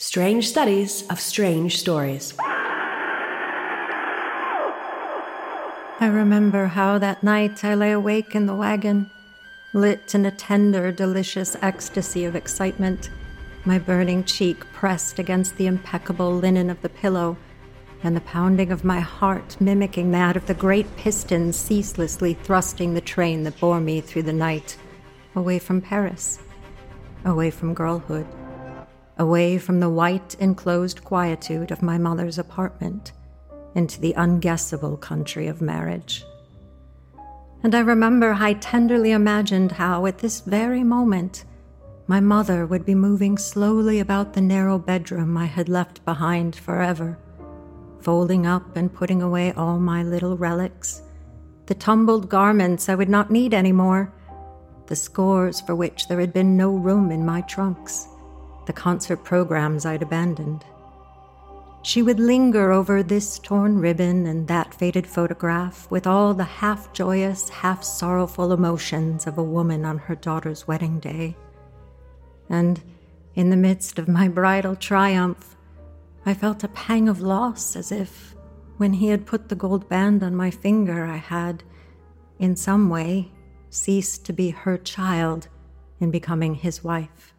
Strange Studies of Strange Stories. I remember how that night I lay awake in the wagon, lit in a tender, delicious ecstasy of excitement, my burning cheek pressed against the impeccable linen of the pillow, and the pounding of my heart mimicking that of the great pistons ceaselessly thrusting the train that bore me through the night, away from Paris, away from girlhood, away from the white enclosed quietude of my mother's apartment into the unguessable country of marriage. And I remember I tenderly imagined how, at this very moment, my mother would be moving slowly about the narrow bedroom I had left behind forever, folding up and putting away all my little relics, the tumbled garments I would not need anymore, the scores for which there had been no room in my trunks, the concert programs I'd abandoned. She would linger over this torn ribbon and that faded photograph with all the half joyous, half sorrowful emotions of a woman on her daughter's wedding day. And in the midst of my bridal triumph, I felt a pang of loss as if, when he had put the gold band on my finger, I had, in some way, ceased to be her child in becoming his wife.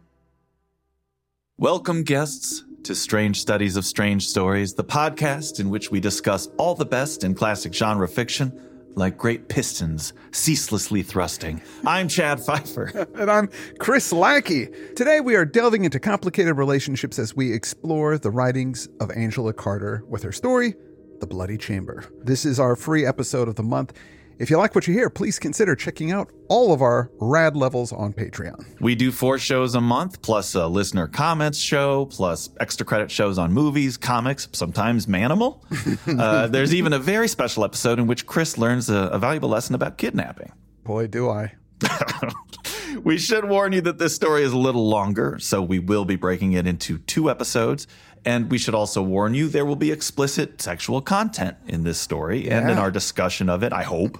Welcome, guests, to Strange Studies of Strange Stories, the podcast in which we discuss all the best in classic genre fiction, like great pistons ceaselessly thrusting. I'm Chad Fifer. And I'm Chris Lackey. Today we are delving into complicated relationships as we explore the writings of Angela Carter with her story, The Bloody Chamber. This is our free episode of the month. If you like what you hear, please consider checking out all of our rad levels on Patreon. We do four shows a month, plus a listener comments show, plus extra credit shows on movies, comics, sometimes Manimal. uh, there's even a very special episode in which Chris learns a, a valuable lesson about kidnapping. Boy, do I. we should warn you that this story is a little longer, so we will be breaking it into two episodes. And we should also warn you there will be explicit sexual content in this story and in our discussion of it, I hope.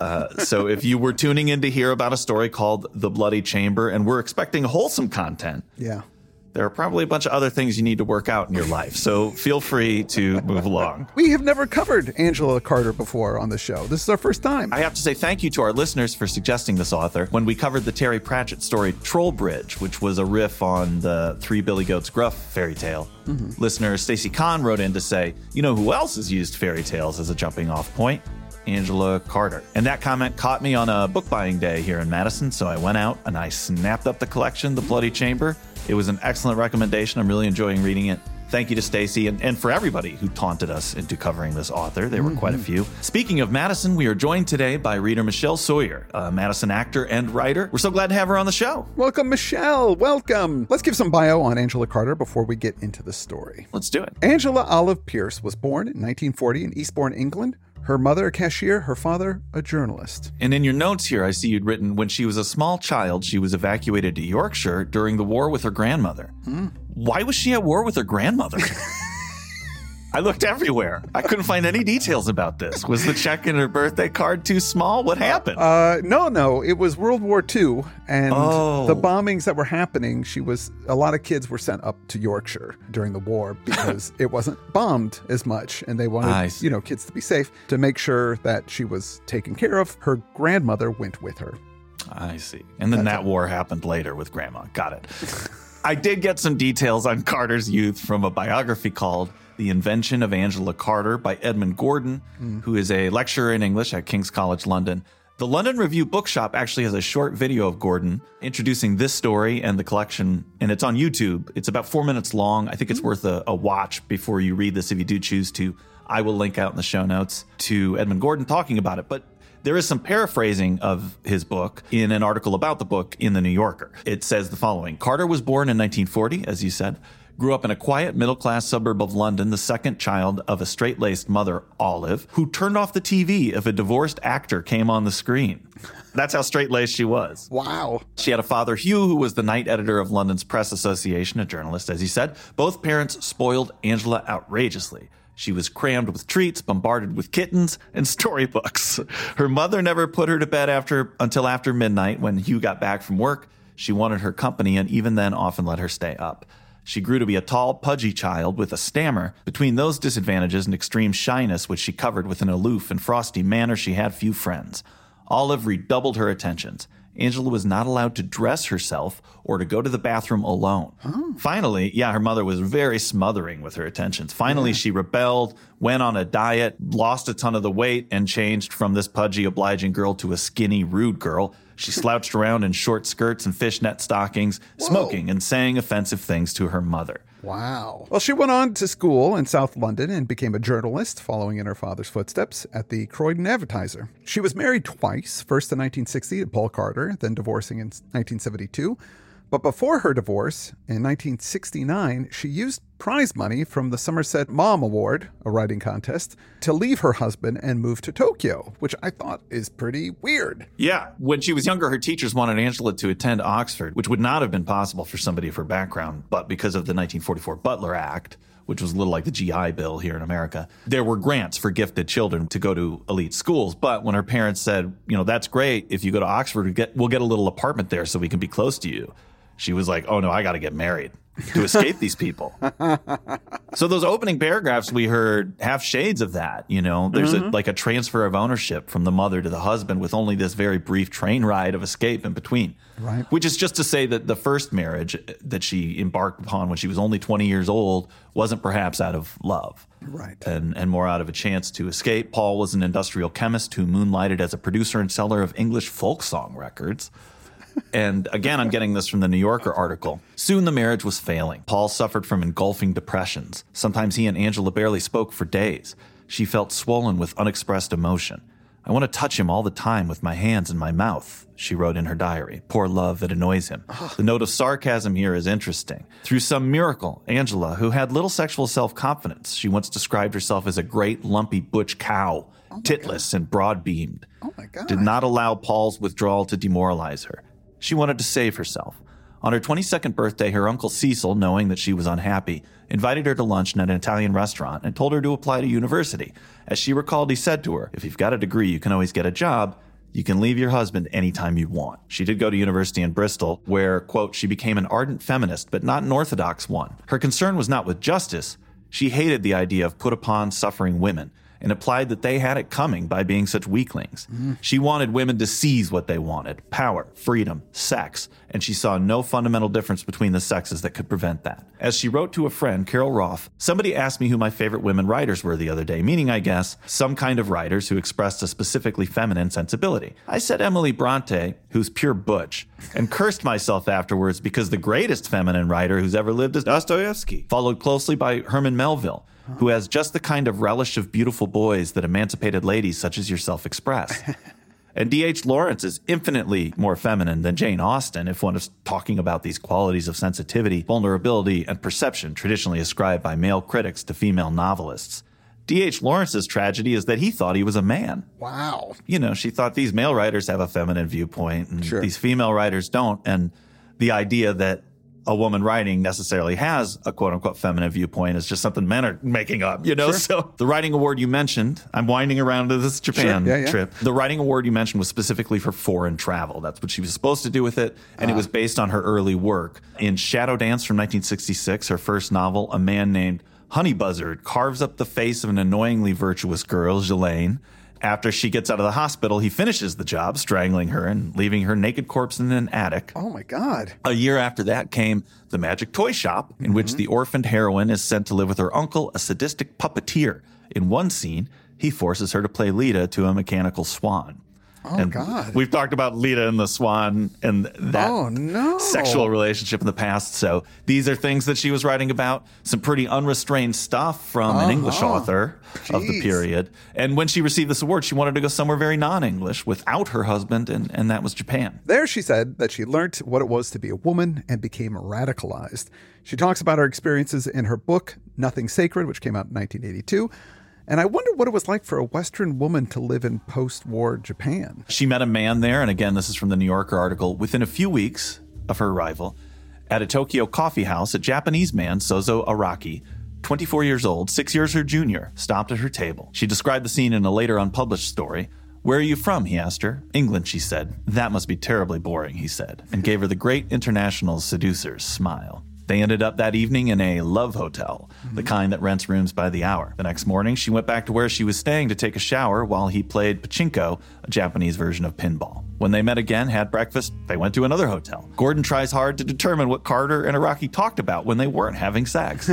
Uh, so if you were tuning in to hear about a story called The Bloody Chamber and we're expecting wholesome content, Yeah. there are probably a bunch of other things you need to work out in your life. So feel free to move along. We have never covered Angela Carter before on the show. This is our first time. I have to say thank you to our listeners for suggesting this author when we covered the Terry Pratchett story Troll Bridge, which was a riff on the Three Billy Goats Gruff fairy tale. Listener Stacy Kahn wrote in to say, You know who else has used fairy tales as a jumping off point? Angela Carter. And that comment caught me on a book buying day here in Madison, so I went out and I snapped up the collection, The Bloody Chamber. It was an excellent recommendation. I'm really enjoying reading it. Thank you to Stacy and, and for everybody who taunted us into covering this author. There were quite a mm-hmm. few. Speaking of Madison, we are joined today by reader Michelle Sawyer, a Madison actor and writer. We're so glad to have her on the show. Welcome, Michelle. Welcome. Let's give some bio on Angela Carter before we get into the story. Let's do it. Angela Olive Pierce was born in 1940 in Eastbourne, England. Her mother, a cashier, her father, a journalist. And in your notes here, I see you'd written when she was a small child, she was evacuated to Yorkshire during the war with her grandmother. Hmm. Why was she at war with her grandmother? I looked everywhere. I couldn't find any details about this. Was the check in her birthday card too small? What happened? Uh, no, no, it was World War II, and Oh. the bombings that were happening. She was a lot of kids were sent up to Yorkshire during the war because it wasn't bombed as much, and they wanted you know kids to be safe. To make sure that she was taken care of, her grandmother went with her. I see. And then that war happened later with grandma. Got it. I did get some details on Carter's youth from a biography called The Invention of Angela Carter by Edmund Gordon, who is a lecturer in English at King's College London. The London Review Bookshop actually has a short video of Gordon introducing this story and the collection, and it's on YouTube. It's about four minutes long. I think it's worth a, a watch before you read this if you do choose to. I will link out in the show notes to Edmund Gordon talking about it. But there is some paraphrasing of his book in an article about the book in the New Yorker. It says the following Carter was born in 1940, as you said, grew up in a quiet middle class suburb of London, the second child of a straight laced mother, Olive, who turned off the TV if a divorced actor came on the screen. That's how straight laced she was. Wow. She had a father, Hugh, who was the night editor of London's Press Association, a journalist, as he said. Both parents spoiled Angela outrageously. She was crammed with treats, bombarded with kittens, and storybooks. Her mother never put her to bed after until after midnight when Hugh got back from work. She wanted her company and even then often let her stay up. She grew to be a tall, pudgy child with a stammer. Between those disadvantages and extreme shyness, which she covered with an aloof and frosty manner, she had few friends. Olive redoubled her attentions. Angela was not allowed to dress herself or to go to the bathroom alone. Oh. Finally, yeah, her mother was very smothering with her attentions. Finally, she rebelled, went on a diet, lost a ton of the weight, and changed from this pudgy, obliging girl to a skinny, rude girl. She slouched around in short skirts and fishnet stockings, smoking and saying offensive things to her mother. Wow. Well, she went on to school in South London and became a journalist, following in her father's footsteps at the Croydon Advertiser. She was married twice, first in 1960 to Paul Carter, then divorcing in 1972. But before her divorce, in 1969, she used prize money from the Somerset Maugham Award, a writing contest, to leave her husband and move to Tokyo, which I thought is pretty weird. Yeah. When she was younger, her teachers wanted Angela to attend Oxford, which would not have been possible for somebody of her background. But because of the 1944 Butler Act, which was a little like the GI Bill here in America, there were grants for gifted children to go to elite schools. But when her parents said, you know, that's great. If you go to Oxford, we'll get, we'll get a little apartment there so we can be close to you. She was like, oh no, I got to get married to escape these people. so those opening paragraphs we heard have shades of that. You know, there's a, mm-hmm. like a transfer of ownership from the mother to the husband with only this very brief train ride of escape in between. Right. Which is just to say that the first marriage that she embarked upon when she was only 20 years old wasn't perhaps out of love. Right. And, and more out of a chance to escape. Paul was an industrial chemist who moonlighted as a producer and seller of English folk song records. And again, I'm getting this from the New Yorker article. Soon the marriage was failing. Paul suffered from engulfing depressions. Sometimes he and Angela barely spoke for days. She felt swollen with unexpressed emotion. I want to touch him all the time with my hands and my mouth, she wrote in her diary. Poor love, it annoys him. The note of sarcasm here is interesting. Through some miracle, Angela, who had little sexual self confidence, she once described herself as a great lumpy butch cow, titless and broad beamed, Oh my God. did not allow Paul's withdrawal to demoralize her. She wanted to save herself. On her 22nd birthday, her uncle Cecil, knowing that she was unhappy, invited her to lunch in an Italian restaurant and told her to apply to university. As she recalled, he said to her, If you've got a degree, you can always get a job. You can leave your husband anytime you want. She did go to university in Bristol, where, quote, she became an ardent feminist, but not an orthodox one. Her concern was not with justice. She hated the idea of put upon suffering women and implied that they had it coming by being such weaklings. Mm-hmm. She wanted women to seize what they wanted power, freedom, sex, and she saw no fundamental difference between the sexes that could prevent that. As she wrote to a friend, Carol Roth, somebody asked me who my favorite women writers were the other day, meaning, I guess, some kind of writers who expressed a specifically feminine sensibility. I said Emily Bronte, who's pure butch, and cursed myself afterwards because the greatest feminine writer who's ever lived is Dostoevsky, followed closely by Herman Melville who has just the kind of relish of beautiful boys that emancipated ladies such as yourself express. and D.H. Lawrence is infinitely more feminine than Jane Austen if one is talking about these qualities of sensitivity, vulnerability, and perception traditionally ascribed by male critics to female novelists. D.H. Lawrence's tragedy is that he thought he was a man. Wow. You know, she thought these male writers have a feminine viewpoint and Sure. these female writers don't. And the idea that a woman writing necessarily has a quote unquote feminine viewpoint It's just something men are making up, you know? So the writing award you mentioned, I'm winding around to this Japan Sure. Yeah, yeah. trip. The writing award you mentioned was specifically for foreign travel. That's what she was supposed to do with it. And it Ah. was based on her early work. In Shadow Dance from 1966, her first novel, a man named Honey Buzzard carves up the face of an annoyingly virtuous girl, Ghislaine. After she gets out of the hospital, he finishes the job, strangling her and leaving her naked corpse in an attic. Oh my God. A year after that came The Magic Toy Shop, in which mm-hmm. the orphaned heroine is sent to live with her uncle, a sadistic puppeteer. In one scene, he forces her to play Leda to a mechanical swan. Oh God. We've talked about Leda and the swan and that Oh, no. sexual relationship in the past. So these are things that she was writing about. Some pretty unrestrained stuff from an English Uh-huh. author of the period. And when she received this award, she wanted to go somewhere very non-English without her husband, and, and that was Japan. There, she said that she learnt what it was to be a woman and became radicalized. She talks about her experiences in her book, Nothing Sacred, which came out in 1982. And I wonder what it was like for a Western woman to live in post war Japan. She met a man there, and again, this is from the New Yorker article. Within a few weeks of her arrival, at a Tokyo coffee house, a Japanese man, Sozo Araki, 24 years old, six years her junior, stopped at her table. She described the scene in a later unpublished story. Where are you from? he asked her. England, she said. That must be terribly boring, he said, and gave her the great international seducer's smile. They ended up that evening in a love hotel, the mm-hmm. kind that rents rooms by the hour. The next morning, she went back to where she was staying to take a shower while he played pachinko, a Japanese version of pinball. When they met again, had breakfast, they went to another hotel. Gordon tries hard to determine what Carter and Araki talked about when they weren't having sex.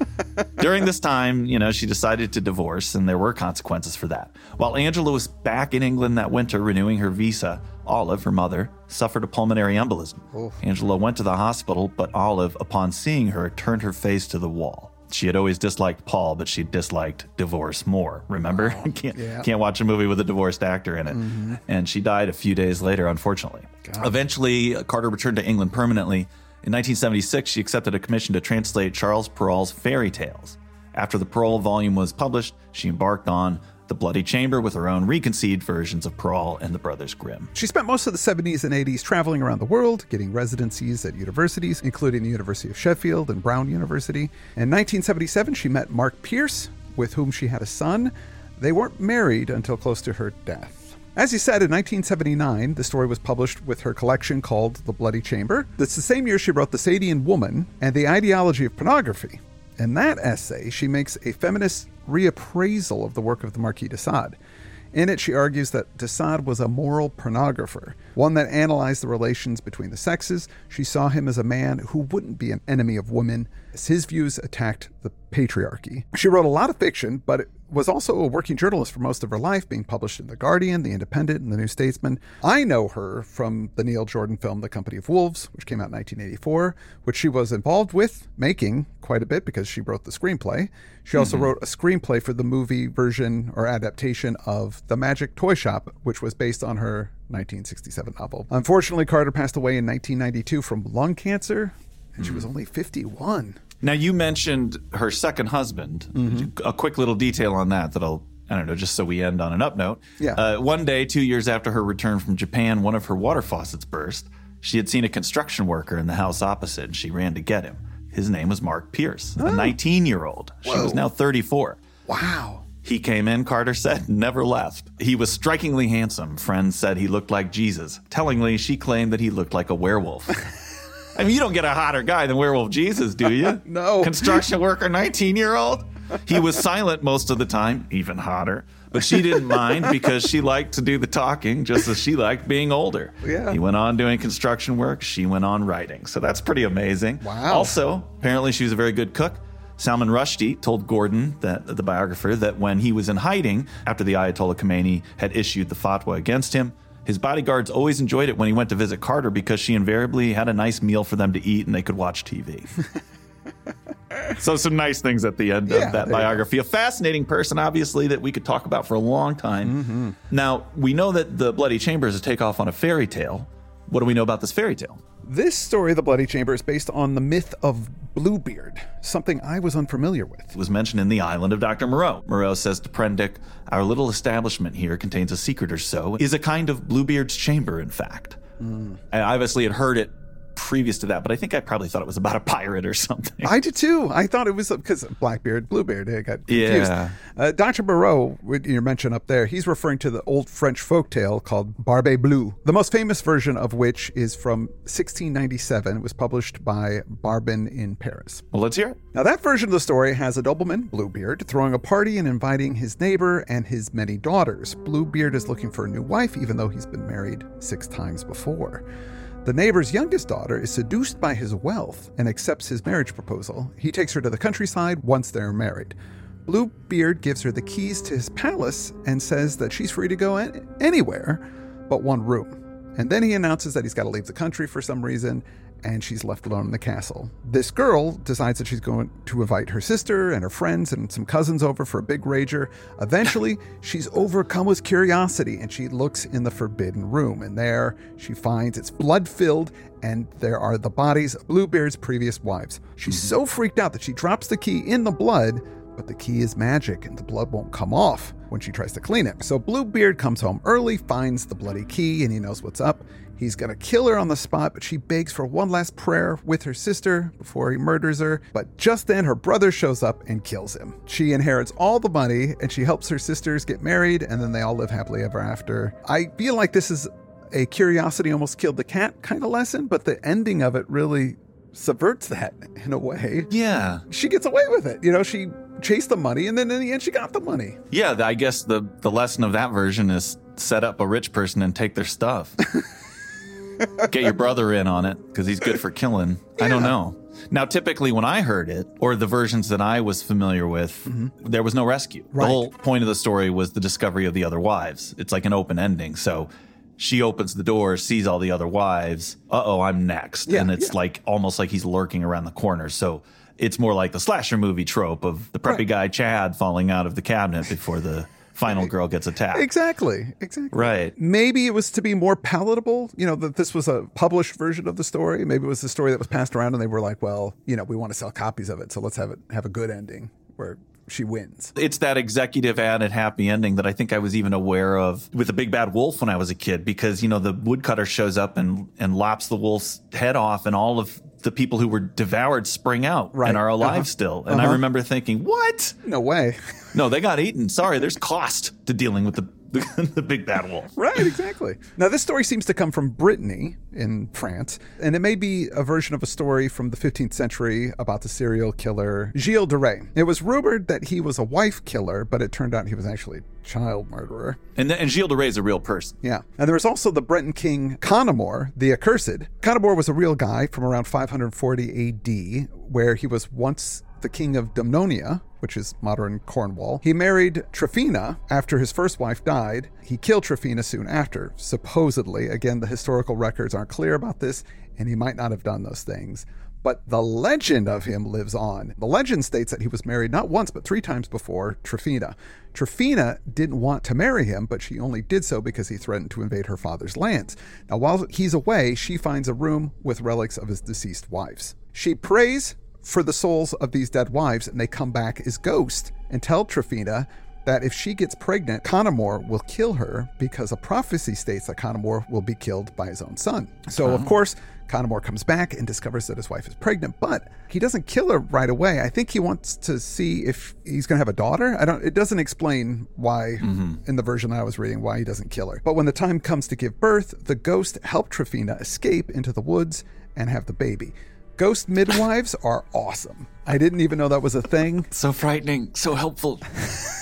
During this time, you know, she decided to divorce, and there were consequences for that. While Angela was back in England that winter renewing her visa, Olive, her mother, suffered a pulmonary embolism. Angela went to the hospital, but Olive, upon seeing her, turned her face to the wall. She had always disliked Paul, but she disliked divorce more. Remember? can't, yeah. can't watch a movie with a divorced actor in it. Mm-hmm. And she died a few days later, unfortunately. Eventually, Carter returned to England permanently. In 1976, she accepted a commission to translate Charles Perrault's fairy tales. After the Perrault volume was published, she embarked on The Bloody Chamber with her own reconceived versions of Perrault and the Brothers Grimm. She spent most of the 70s and 80s traveling around the world, getting residencies at universities, including the University of Sheffield and Brown University. In 1977, she met Mark Pearce, with whom she had a son. They weren't married until close to her death. As you said, in 1979, the story was published with her collection called The Bloody Chamber. That's the same year she wrote The Sadian Woman and The Ideology of Pornography. In that essay, she makes a feminist reappraisal of the work of the Marquis de Sade. In it, she argues that de Sade was a moral pornographer, one that analyzed the relations between the sexes. She saw him as a man who wouldn't be an enemy of women, as his views attacked the patriarchy. She wrote a lot of fiction, but was also a working journalist for most of her life, being published in The Guardian, The Independent, and The New Statesman. I know her from the Neil Jordan film The Company of Wolves, which came out in 1984, which she was involved with making quite a bit because she wrote the screenplay. She also mm-hmm. wrote a screenplay for the movie version or adaptation of The Magic Toy Shop, which was based on her 1967 novel. Unfortunately, Carter passed away in 1992 from lung cancer, and she was mm-hmm. only 51. Now, you mentioned her second husband. Mm-hmm. A quick little detail on that that I'll, I don't know, just so we end on an up note. Yeah. Uh, one day, two years after her return from Japan, one of her water faucets burst. She had seen a construction worker in the house opposite, and she ran to get him. His name was Mark Pearce, a 19 year old. She was now 34. Wow. He came in, Carter said, never left. He was strikingly handsome. Friends said he looked like Jesus. Tellingly, she claimed that he looked like a werewolf. I mean, you don't get a hotter guy than Werewolf Jesus, do you? No. Construction worker, 19 year old? He was silent most of the time, even hotter. But she didn't mind because she liked to do the talking just as she liked being older. Yeah. He went on doing construction work. She went on writing. So that's pretty amazing. Wow. Also, apparently she was a very good cook. Salman Rushdie told Gordon, that, the biographer, that when he was in hiding after the Ayatollah Khomeini had issued the fatwa against him, his bodyguards always enjoyed it when he went to visit Carter because she invariably had a nice meal for them to eat and they could watch TV. so, some nice things at the end Yeah, of that biography. A fascinating person, obviously, that we could talk about for a long time. Mm-hmm. Now, we know that the Bloody Chamber is a takeoff on a fairy tale. What do we know about this fairy tale? This story, The Bloody Chamber, is based on the myth of Bluebeard, something I was unfamiliar with. It was mentioned in The Island of Dr. Moreau. Moreau says to Prendick, Our little establishment here contains a secret or so, is a kind of Bluebeard's chamber, in fact. Hmm. I obviously had heard it previous to that, but I think I probably thought it was about a pirate or something. I did too. I thought it was because Blackbeard, Bluebeard. I got confused. Yeah. Uh, Dr. Moreau, your mention up there, he's referring to the old French folktale called Barbe Bleue, the most famous version of which is from 1697. It was published by Barbin in Paris. well, let's hear it. Now, that version of the story has a nobleman, Bluebeard, throwing a party and inviting his neighbor and his many daughters. Bluebeard is looking for a new wife, even though he's been married six times before. The neighbor's youngest daughter is seduced by his wealth and accepts his marriage proposal. He takes her to the countryside once they're married. Bluebeard gives her the keys to his palace and says that she's free to go anywhere but one room. And then he announces that he's got to leave the country for some reason, and she's left alone in the castle. This girl decides that she's going to invite her sister and her friends and some cousins over for a big rager. Eventually, she's overcome with curiosity and she looks in the forbidden room. And there she finds it's blood filled, and there are the bodies of Bluebeard's previous wives. She's mm-hmm. so freaked out that she drops the key in the blood but the key is magic and the blood won't come off when she tries to clean it. So Bluebeard comes home early, finds the bloody key, and he knows what's up. He's gonna kill her on the spot, but she begs for one last prayer with her sister before he murders her. But just then, her brother shows up and kills him. She inherits all the money and she helps her sisters get married, and then they all live happily ever after. I feel like this is a curiosity almost killed the cat kind of lesson, but the ending of it really subverts that in a way. Yeah. She gets away with it. You know, she chased the money and then in the end she got the money. Yeah, I guess the, the lesson of that version is set up a rich person and take their stuff. Get your brother in on it because he's good for killing. I don't know. Now, typically, when I heard it, or the versions that I was familiar with, there was no rescue. Mm-hmm. Right. The whole point of the story was the discovery of the other wives. It's like an open ending. So she opens the door, sees all the other wives. Uh oh, I'm next. Yeah, and it's yeah. like almost like he's lurking around the corner. So it's more like the slasher movie trope of the preppy Right. guy Chad falling out of the cabinet before the final girl gets attacked. Exactly. Exactly. Right. Maybe it was to be more palatable, you know, that this was a published version of the story. Maybe it was the story that was passed around and they were like, well, you know, we want to sell copies of it, so let's have it have a good ending where she wins. It's that executive added happy ending that I think I was even aware of with the big bad wolf when I was a kid because you know the woodcutter shows up and and lops the wolf's head off and all of the people who were devoured spring out Right. and are alive Uh-huh. still. And Uh-huh. I remember thinking, "What? No way. No, they got eaten. Sorry, there's cost to dealing with the the, the big bad wolf." Right, exactly. Now, this story seems to come from Brittany in France, and it may be a version of a story from the 15th century about the serial killer Gilles de Rais. It was rumored that he was a wife killer, but it turned out he was actually a child murderer. And and Gilles de Rais is a real person. Yeah. And there was also the Breton king Conomor, the accursed. Conomor was a real guy from around 540 AD, where he was once the king of Dumnonia, which is modern Cornwall. He married Tryphena after his first wife died. He killed Tryphena soon after, supposedly. Again, the historical records aren't clear about this, and he might not have done those things. But the legend of him lives on. The legend states that he was married not once, but three times before Tryphena. Tryphena didn't want to marry him, but she only did so because he threatened to invade her father's lands. Now, while he's away, she finds a room with relics of his deceased wives. She prays for the souls of these dead wives, and they come back as ghosts and tell Tryphena that if she gets pregnant, Conomor will kill her because a prophecy states that Conomor will be killed by his own son. So, of uh-huh. course, Conomor comes back and discovers that his wife is pregnant, but he doesn't kill her right away. I think he wants to see if he's going to have a daughter. I don't. It doesn't explain why mm-hmm. in the version I was reading why he doesn't kill her. But when the time comes to give birth, the ghost help Tryphena escape into the woods and have the baby. Ghost midwives are awesome. I didn't even know that was a thing. So frightening, so helpful.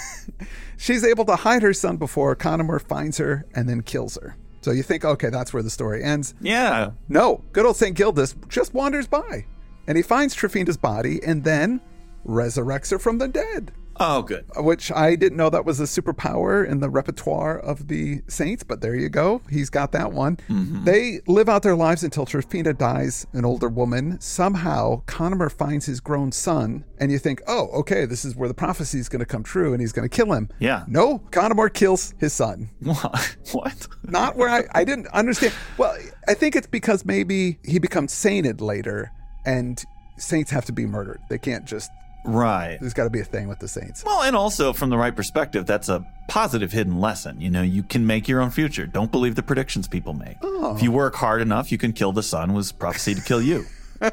She's able to hide her son before Conomor finds her and then kills her. So you think, okay, that's where the story ends. Yeah. No, good old St. Gildas just wanders by and he finds Tryphena's body and then resurrects her from the dead. Oh, good. Uh, which I didn't know that was a superpower in the repertoire of the saints, but there you go. He's got that one. Mm-hmm. They live out their lives until Tryphena dies, an older woman. Somehow, Conomor finds his grown son, and you think, oh, okay, this is where the prophecy is going to come true and he's going to kill him. Yeah. No, Conomor kills his son. What? what? Not where I, I didn't understand. Well, I think it's because maybe he becomes sainted later, and saints have to be murdered. They can't just, Right. there's got to be a thing with the saints. Well, and also from the right perspective, that's a positive hidden lesson. You know, you can make your own future. Don't believe the predictions people make. Oh. If you work hard enough, you can kill the sun was prophecy to kill you.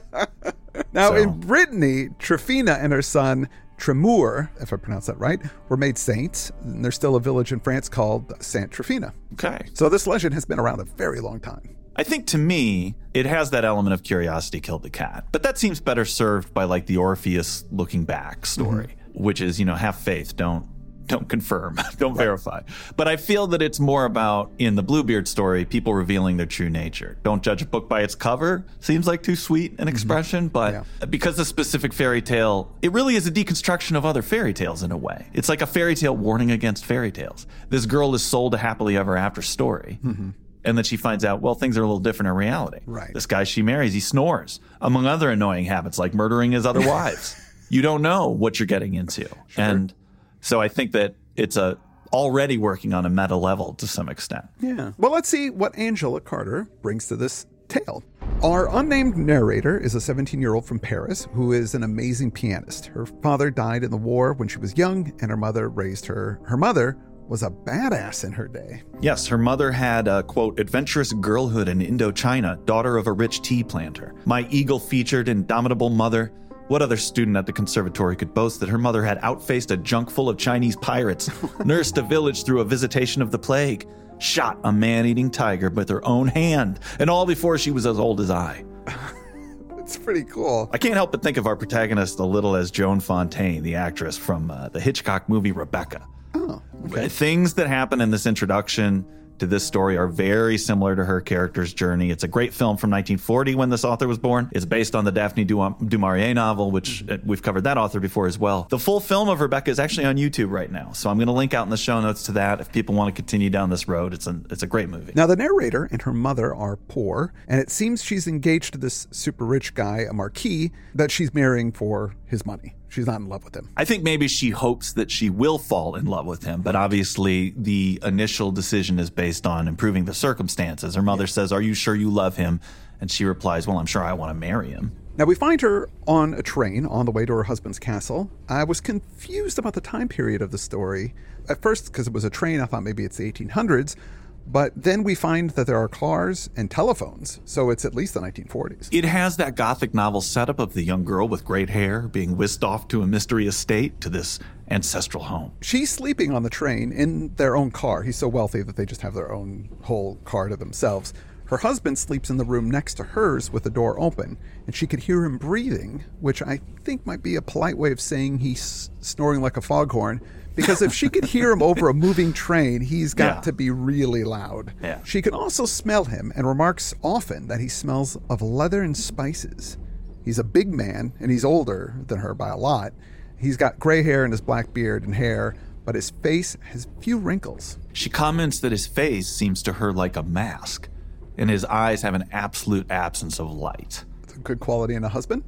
Now, So- in Brittany, Tryphena and her son, Tremur, if I pronounce that right, were made saints. And there's still a village in France called Saint Tryphena. Okay. So this legend has been around a very long time. I think to me, it has that element of curiosity killed the cat. But that seems better served by like the Orpheus looking back story, mm-hmm. which is, you know, have faith, don't don't confirm, don't verify. But I feel that it's more about in the Bluebeard story, people revealing their true nature. Don't judge a book by its cover. Seems like too sweet an mm-hmm. expression, but because the specific fairy tale, it really is a deconstruction of other fairy tales in a way. It's like a fairy tale warning against fairy tales. This girl is sold a happily ever after story. Mm-hmm. And then she finds out, well, things are a little different in reality. Right. This guy she marries, he snores, among other annoying habits like murdering his other wives. You don't know what you're getting into. Sure. And so I think that it's a already working on a meta level to some extent. Yeah. Well, let's see what Angela Carter brings to this tale. Our unnamed narrator is a 17 year old from Paris who is an amazing pianist. Her father died in the war when she was young, and her mother raised her. Her mother was a badass in her day. Yes, her mother had a quote, adventurous girlhood in Indochina, daughter of a rich tea planter. My eagle featured, indomitable mother. What other student at the conservatory could boast that her mother had outfaced a junk full of Chinese pirates, nursed a village through a visitation of the plague, shot a man eating tiger with her own hand, and all before she was as old as I? it's pretty cool. I can't help but think of our protagonist a little as Joan Fontaine, the actress from uh, the Hitchcock movie Rebecca. Oh, okay. Things that happen in this introduction to this story are very similar to her character's journey. It's a great film from 1940 when this author was born. It's based on the Daphne du, du Maurier novel, which uh, we've covered that author before as well. The full film of Rebecca is actually on YouTube right now, so I'm going to link out in the show notes to that if people want to continue down this road. It's a it's a great movie. Now, the narrator and her mother are poor, and it seems she's engaged to this super rich guy, a marquis, that she's marrying for his money. She's not in love with him. I think maybe she hopes that she will fall in love with him, but obviously the initial decision is based on improving the circumstances. Her mother says, Are you sure you love him? And she replies, Well, I'm sure I want to marry him. Now, we find her on a train on the way to her husband's castle. I was confused about the time period of the story. At first, because it was a train, I thought maybe it's the 1800s. But then we find that there are cars and telephones, so it's at least the 1940s. It has that gothic novel setup of the young girl with great hair being whisked off to a mystery estate to this ancestral home. She's sleeping on the train in their own car. He's so wealthy that they just have their own whole car to themselves. Her husband sleeps in the room next to hers with the door open, and she could hear him breathing, which I think might be a polite way of saying he's snoring like a foghorn. Because if she could hear him over a moving train, he's got Yeah. to be really loud. Yeah. She can also smell him and remarks often that he smells of leather and spices. He's a big man, and he's older than her by a lot. He's got gray hair in his black beard and hair, but his face has few wrinkles. She comments that his face seems to her like a mask, and his eyes have an absolute absence of light. Good quality in a husband.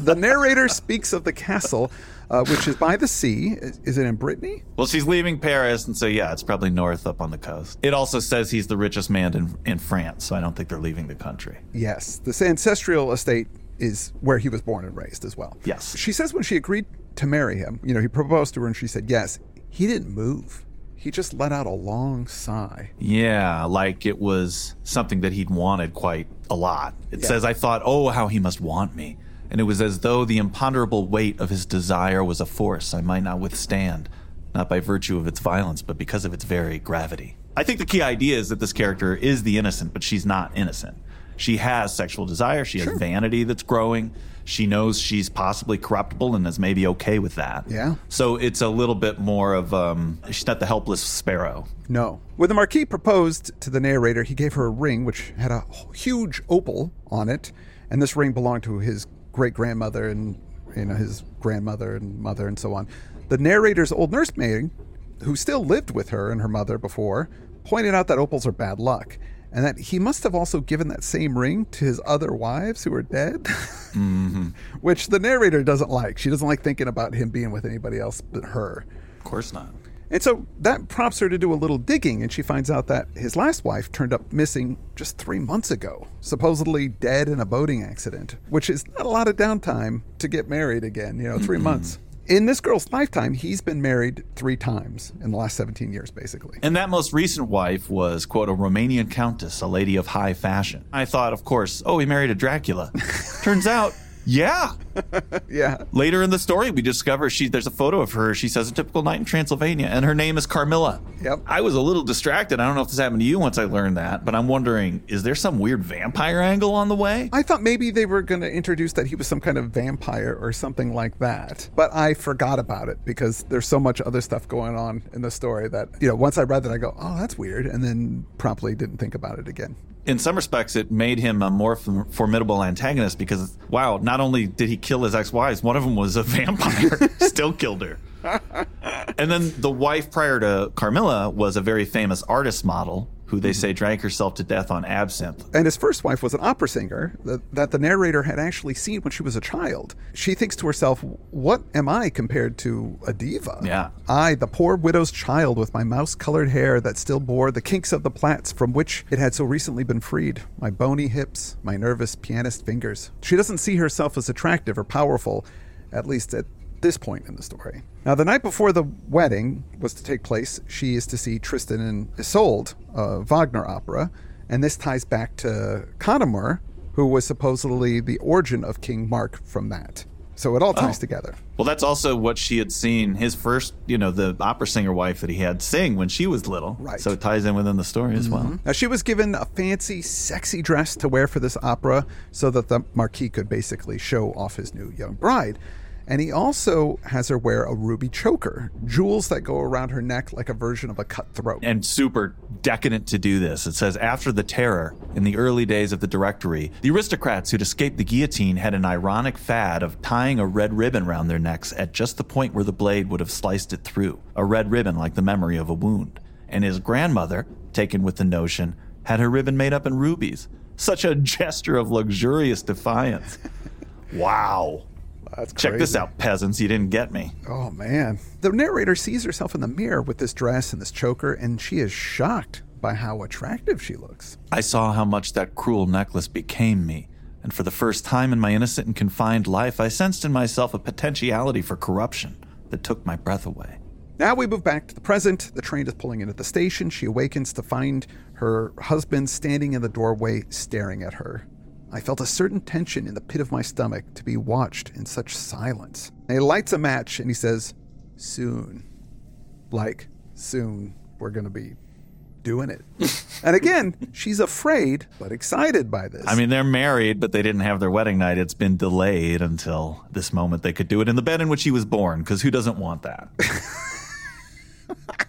the narrator speaks of the castle, uh, which is by the sea. Is, is it in Brittany? Well, she's leaving Paris, and so yeah, it's probably north up on the coast. It also says he's the richest man in, in France, so I don't think they're leaving the country. Yes. This ancestral estate is where he was born and raised as well. Yes. She says when she agreed to marry him, you know, he proposed to her and she said yes. He didn't move. He just let out a long sigh. Yeah, like it was something that he'd wanted quite a lot. It Yeah. says, I thought, oh, how he must want me. And it was as though the imponderable weight of his desire was a force I might not withstand, not by virtue of its violence, but because of its very gravity. I think the key idea is that this character is the innocent, but she's not innocent. She has sexual desire, she has vanity that's growing. She knows she's possibly corruptible and is maybe okay with that. Yeah. So it's a little bit more of um, she's not the helpless sparrow. No. When the Marquis proposed to the narrator, he gave her a ring which had a huge opal on it, and this ring belonged to his great grandmother and you know his grandmother and mother and so on. The narrator's old nursemaid, who still lived with her and her mother before, pointed out that opals are bad luck. And that he must have also given that same ring to his other wives who are dead, mm-hmm. which the narrator doesn't like. She doesn't like thinking about him being with anybody else but her. Of course not. And so that prompts her to do a little digging, and she finds out that his last wife turned up missing just three months ago, supposedly dead in a boating accident, which is not a lot of downtime to get married again, you know, 3 months. In this girl's lifetime, he's been married three times in the last 17 years, basically. And that most recent wife was, quote, a Romanian countess, a lady of high fashion. I thought, of course, oh, he married a Dracula. Turns out, yeah. Yeah. Later in the story, we discover she there's a photo of her. She says a typical night in Transylvania, and her name is Carmilla. Yep. I was a little distracted. I don't know if this happened to you once I learned that, but I'm wondering, is there some weird vampire angle on the way? I thought maybe they were going to introduce that he was some kind of vampire or something like that. But I forgot about it because there's so much other stuff going on in the story that, you know, once I read that, I go, oh, that's weird. And then promptly didn't think about it again. In some respects, it made him a more formidable antagonist because, wow, not only did he kill his ex wives, one of them was a vampire, still killed her. and then the wife prior to Carmilla was a very famous artist model who they say drank herself to death on absinthe. And his first wife was an opera singer that, that the narrator had actually seen when she was a child. She thinks to herself, What am I compared to a diva? Yeah. I, the poor widow's child with my mouse colored hair that still bore the kinks of the plaits from which it had so recently been freed, my bony hips, my nervous pianist fingers. She doesn't see herself as attractive or powerful, at least at this point in the story. Now, the night before the wedding was to take place, she is to see Tristan and Isolde, a Wagner opera, and this ties back to Conomor, who was supposedly the origin of King Mark from that. So it all ties oh. together. Well, that's also what she had seen his first, you know, the opera singer wife that he had sing when she was little. Right. So it ties in within the story mm-hmm. as well. Mm-hmm. Now, she was given a fancy, sexy dress to wear for this opera so that the Marquis could basically show off his new young bride. And he also has her wear a ruby choker, jewels that go around her neck like a version of a cutthroat. And super decadent to do this. It says after the terror in the early days of the Directory, the aristocrats who'd escaped the guillotine had an ironic fad of tying a red ribbon around their necks at just the point where the blade would have sliced it through. A red ribbon like the memory of a wound. And his grandmother, taken with the notion, had her ribbon made up in rubies. Such a gesture of luxurious defiance. Wow. That's Check crazy. this out, peasants. You didn't get me. Oh, man. The narrator sees herself in the mirror with this dress and this choker, and she is shocked by how attractive she looks. I saw how much that cruel necklace became me, and for the first time in my innocent and confined life, I sensed in myself a potentiality for corruption that took my breath away. Now we move back to the present. The train is pulling into the station. She awakens to find her husband standing in the doorway staring at her. I felt a certain tension in the pit of my stomach to be watched in such silence. And he lights a match and he says, Soon. Like, soon we're going to be doing it. and again, she's afraid but excited by this. I mean, they're married, but they didn't have their wedding night. It's been delayed until this moment they could do it in the bed in which he was born, because who doesn't want that?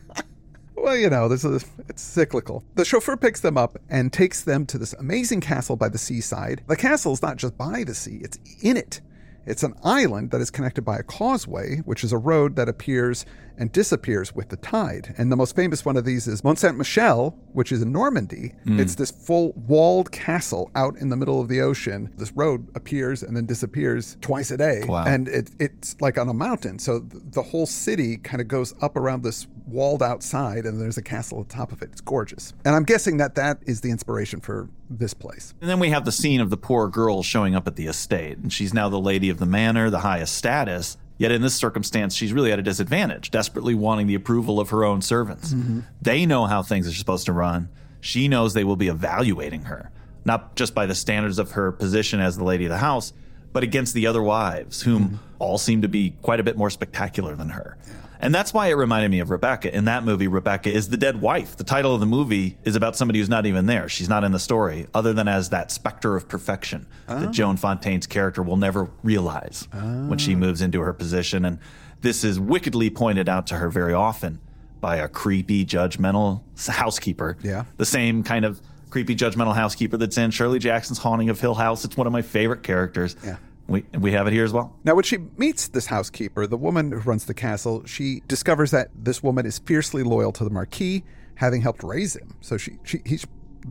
well, you know, this is it's cyclical. The chauffeur picks them up and takes them to this amazing castle by the seaside. The castle is not just by the sea, it's in it. It's an island that is connected by a causeway, which is a road that appears and disappears with the tide. And the most famous one of these is Mont Saint Michel, which is in Normandy. Mm. It's this full walled castle out in the middle of the ocean. This road appears and then disappears twice a day. Wow. And it, it's like on a mountain. So the whole city kind of goes up around this walled outside, and there's a castle at the top of it. It's gorgeous. And I'm guessing that that is the inspiration for this place. And then we have the scene of the poor girl showing up at the estate, and she's now the lady of the manor, the highest status. Yet in this circumstance, she's really at a disadvantage, desperately wanting the approval of her own servants. Mm-hmm. They know how things are supposed to run. She knows they will be evaluating her, not just by the standards of her position as the lady of the house, but against the other wives, whom mm-hmm. all seem to be quite a bit more spectacular than her. Yeah. And that's why it reminded me of Rebecca. In that movie, Rebecca is the dead wife. The title of the movie is about somebody who's not even there. She's not in the story, other than as that specter of perfection oh. that Joan Fontaine's character will never realize oh. when she oh. moves into her position. And this is wickedly pointed out to her very often by a creepy, judgmental housekeeper. Yeah. The same kind of creepy, judgmental housekeeper that's in Shirley Jackson's Haunting of Hill House. It's one of my favorite characters. Yeah. We, we have it here as well. Now, when she meets this housekeeper, the woman who runs the castle, she discovers that this woman is fiercely loyal to the Marquis, having helped raise him. So she, she he's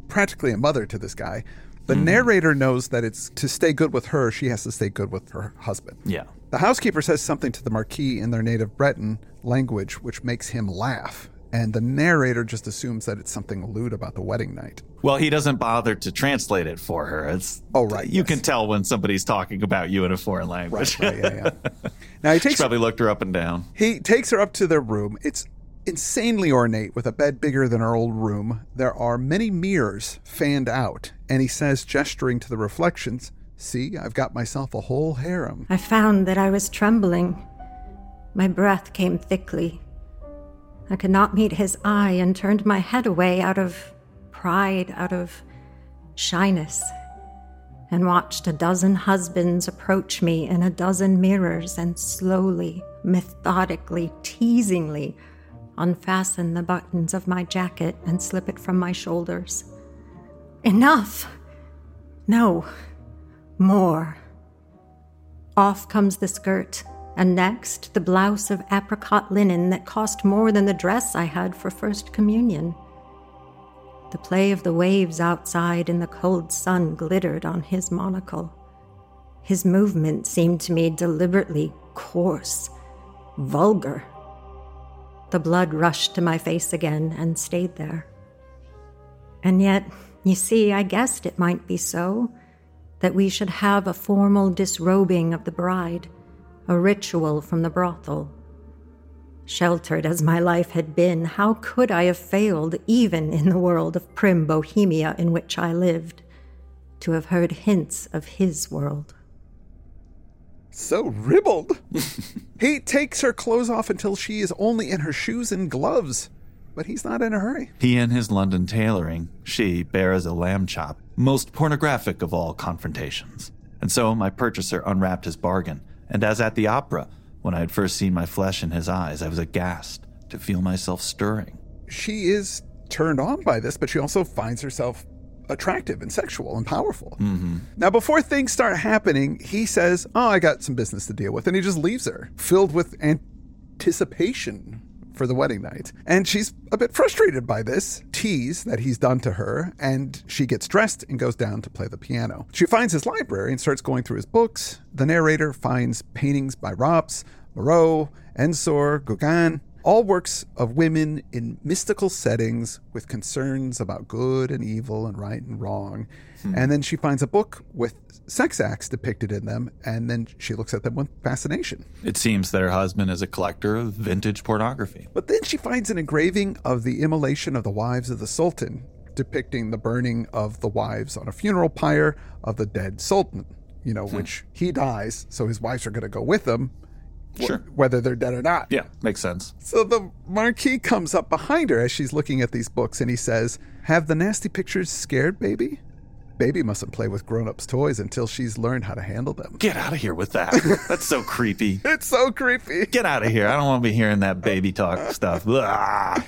practically a mother to this guy. The mm. narrator knows that it's to stay good with her, she has to stay good with her husband. Yeah. The housekeeper says something to the Marquis in their native Breton language, which makes him laugh and the narrator just assumes that it's something lewd about the wedding night. Well, he doesn't bother to translate it for her. It's oh right, you yes. can tell when somebody's talking about you in a foreign language. Right, right yeah, yeah. Now he takes she probably looked her up and down. He takes her up to their room. It's insanely ornate with a bed bigger than our old room. There are many mirrors fanned out, and he says, gesturing to the reflections, "See, I've got myself a whole harem." I found that I was trembling. My breath came thickly. I could not meet his eye and turned my head away out of pride, out of shyness, and watched a dozen husbands approach me in a dozen mirrors and slowly, methodically, teasingly unfasten the buttons of my jacket and slip it from my shoulders. Enough! No, more. Off comes the skirt and next the blouse of apricot linen that cost more than the dress I had for First Communion. The play of the waves outside in the cold sun glittered on his monocle. His movement seemed to me deliberately coarse, vulgar. The blood rushed to my face again and stayed there. And yet, you see, I guessed it might be so, that we should have a formal disrobing of the bride a ritual from the brothel. Sheltered as my life had been, how could I have failed, even in the world of prim bohemia in which I lived, to have heard hints of his world? So ribald. he takes her clothes off until she is only in her shoes and gloves, but he's not in a hurry. He in his London tailoring, she bare as a lamb chop, most pornographic of all confrontations. And so my purchaser unwrapped his bargain, and as at the opera, when I had first seen my flesh in his eyes, I was aghast to feel myself stirring. She is turned on by this, but she also finds herself attractive and sexual and powerful. Mm-hmm. Now, before things start happening, he says, Oh, I got some business to deal with. And he just leaves her, filled with anticipation for the wedding night. And she's a bit frustrated by this tease that he's done to her, and she gets dressed and goes down to play the piano. She finds his library and starts going through his books. The narrator finds paintings by Rops, Moreau, Ensor, Gauguin, all works of women in mystical settings with concerns about good and evil and right and wrong. Hmm. And then she finds a book with sex acts depicted in them, and then she looks at them with fascination. It seems that her husband is a collector of vintage pornography. But then she finds an engraving of the immolation of the wives of the Sultan, depicting the burning of the wives on a funeral pyre of the dead Sultan, you know, hmm. which he dies, so his wives are going to go with him Sure. whether they're dead or not. Yeah, makes sense. So the Marquis comes up behind her as she's looking at these books and he says, Have the nasty pictures scared baby? Baby mustn't play with grown ups' toys until she's learned how to handle them. Get out of here with that. That's so creepy. It's so creepy. Get out of here. I don't want to be hearing that baby talk stuff.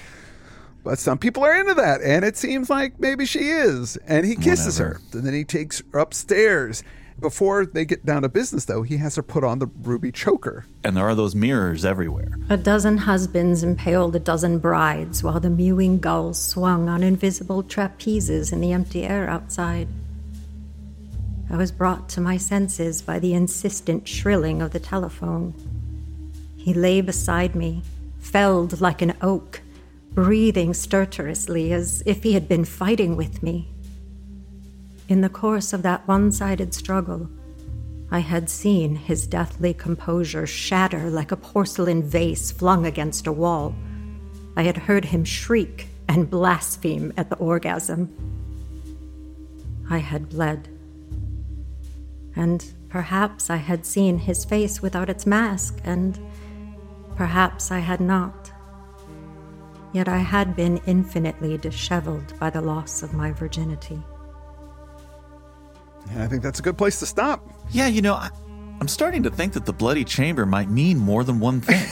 But some people are into that, and it seems like maybe she is. And he kisses Whatever. her. And then he takes her upstairs before they get down to business, though, he has her put on the ruby choker. And there are those mirrors everywhere. A dozen husbands impaled a dozen brides while the mewing gulls swung on invisible trapezes in the empty air outside. I was brought to my senses by the insistent shrilling of the telephone. He lay beside me, felled like an oak, breathing stertorously as if he had been fighting with me. In the course of that one sided struggle, I had seen his deathly composure shatter like a porcelain vase flung against a wall. I had heard him shriek and blaspheme at the orgasm. I had bled. And perhaps I had seen his face without its mask, and perhaps I had not. Yet I had been infinitely disheveled by the loss of my virginity. And I think that's a good place to stop. Yeah, you know, I, am starting to think that the Bloody Chamber might mean more than one thing.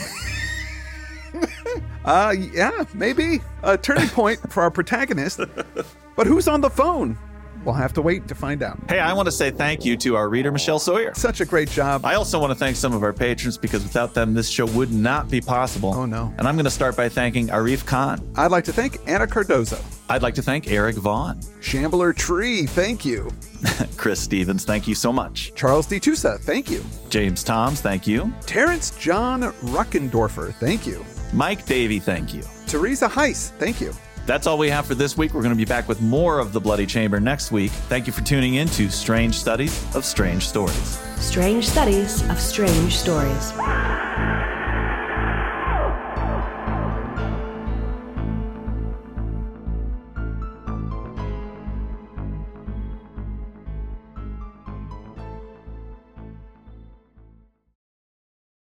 uh, yeah, maybe a turning point for our protagonist. But who's on the phone? We'll have to wait to find out. Hey, I want to say thank you to our reader, Michelle Sawyer. Such a great job. I also want to thank some of our patrons because without them, this show would not be possible. Oh, no. And I'm going to start by thanking Arif Khan. I'd like to thank Anna Cardozo. I'd like to thank Eric Vaughn. Shambler Tree, thank you. Chris Stevens, thank you so much. Charles D. Tusa, thank you. James Toms, thank you. Terrence John Ruckendorfer, thank you. Mike Davey, thank you. Teresa Heiss, thank you. That's all we have for this week. We're going to be back with more of The Bloody Chamber next week. Thank you for tuning in to Strange Studies of Strange Stories. Strange Studies of Strange Stories.